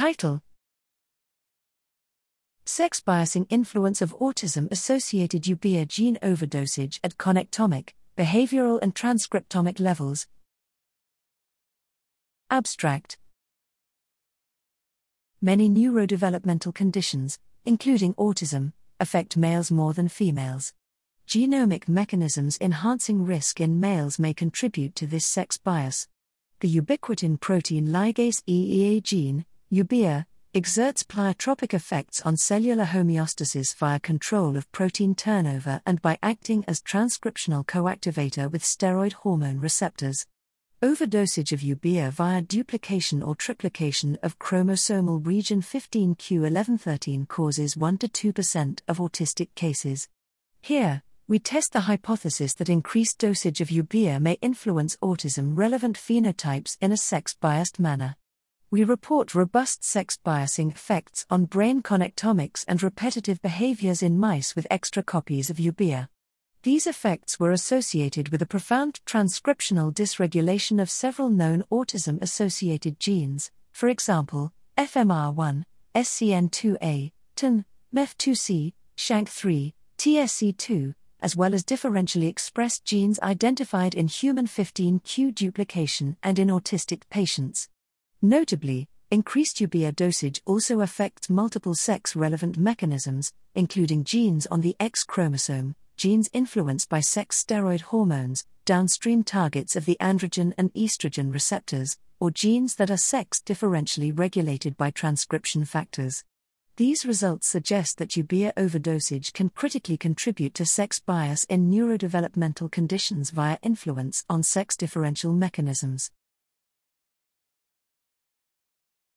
Title Sex biasing influence of autism associated Ube3a gene overdosage at connectomic, behavioral, and transcriptomic levels. Abstract Many neurodevelopmental conditions, including autism, affect males more than females. Genomic mechanisms enhancing risk in males may contribute to this sex bias. The ubiquitin protein ligase E3A gene, Ube3a, exerts pleiotropic effects on cellular homeostasis via control of protein turnover and by acting as transcriptional coactivator with steroid hormone receptors. Overdosage of Ube3a via duplication or triplication of chromosomal region 15q1113 causes 1 to 2% of autistic cases. Here, we test the hypothesis that increased dosage of Ube3a may influence autism relevant phenotypes in a sex biased manner we report robust sex biasing effects on brain connectomics and repetitive behaviors in mice with extra copies of Ube3a. These effects were associated with a profound transcriptional dysregulation of several known autism associated genes, for example, FMR1, SCN2A, TN, MEF2C, SHANK3, TSC2, as well as differentially expressed genes identified in human 15q duplication and in autistic patients. Notably, increased Ube3a dosage also affects multiple sex relevant mechanisms, including genes on the X chromosome, genes influenced by sex steroid hormones, downstream targets of the androgen and estrogen receptors, or genes that are sex differentially regulated by transcription factors. These results suggest that Ube3a overdosage can critically contribute to sex bias in neurodevelopmental conditions via influence on sex differential mechanisms.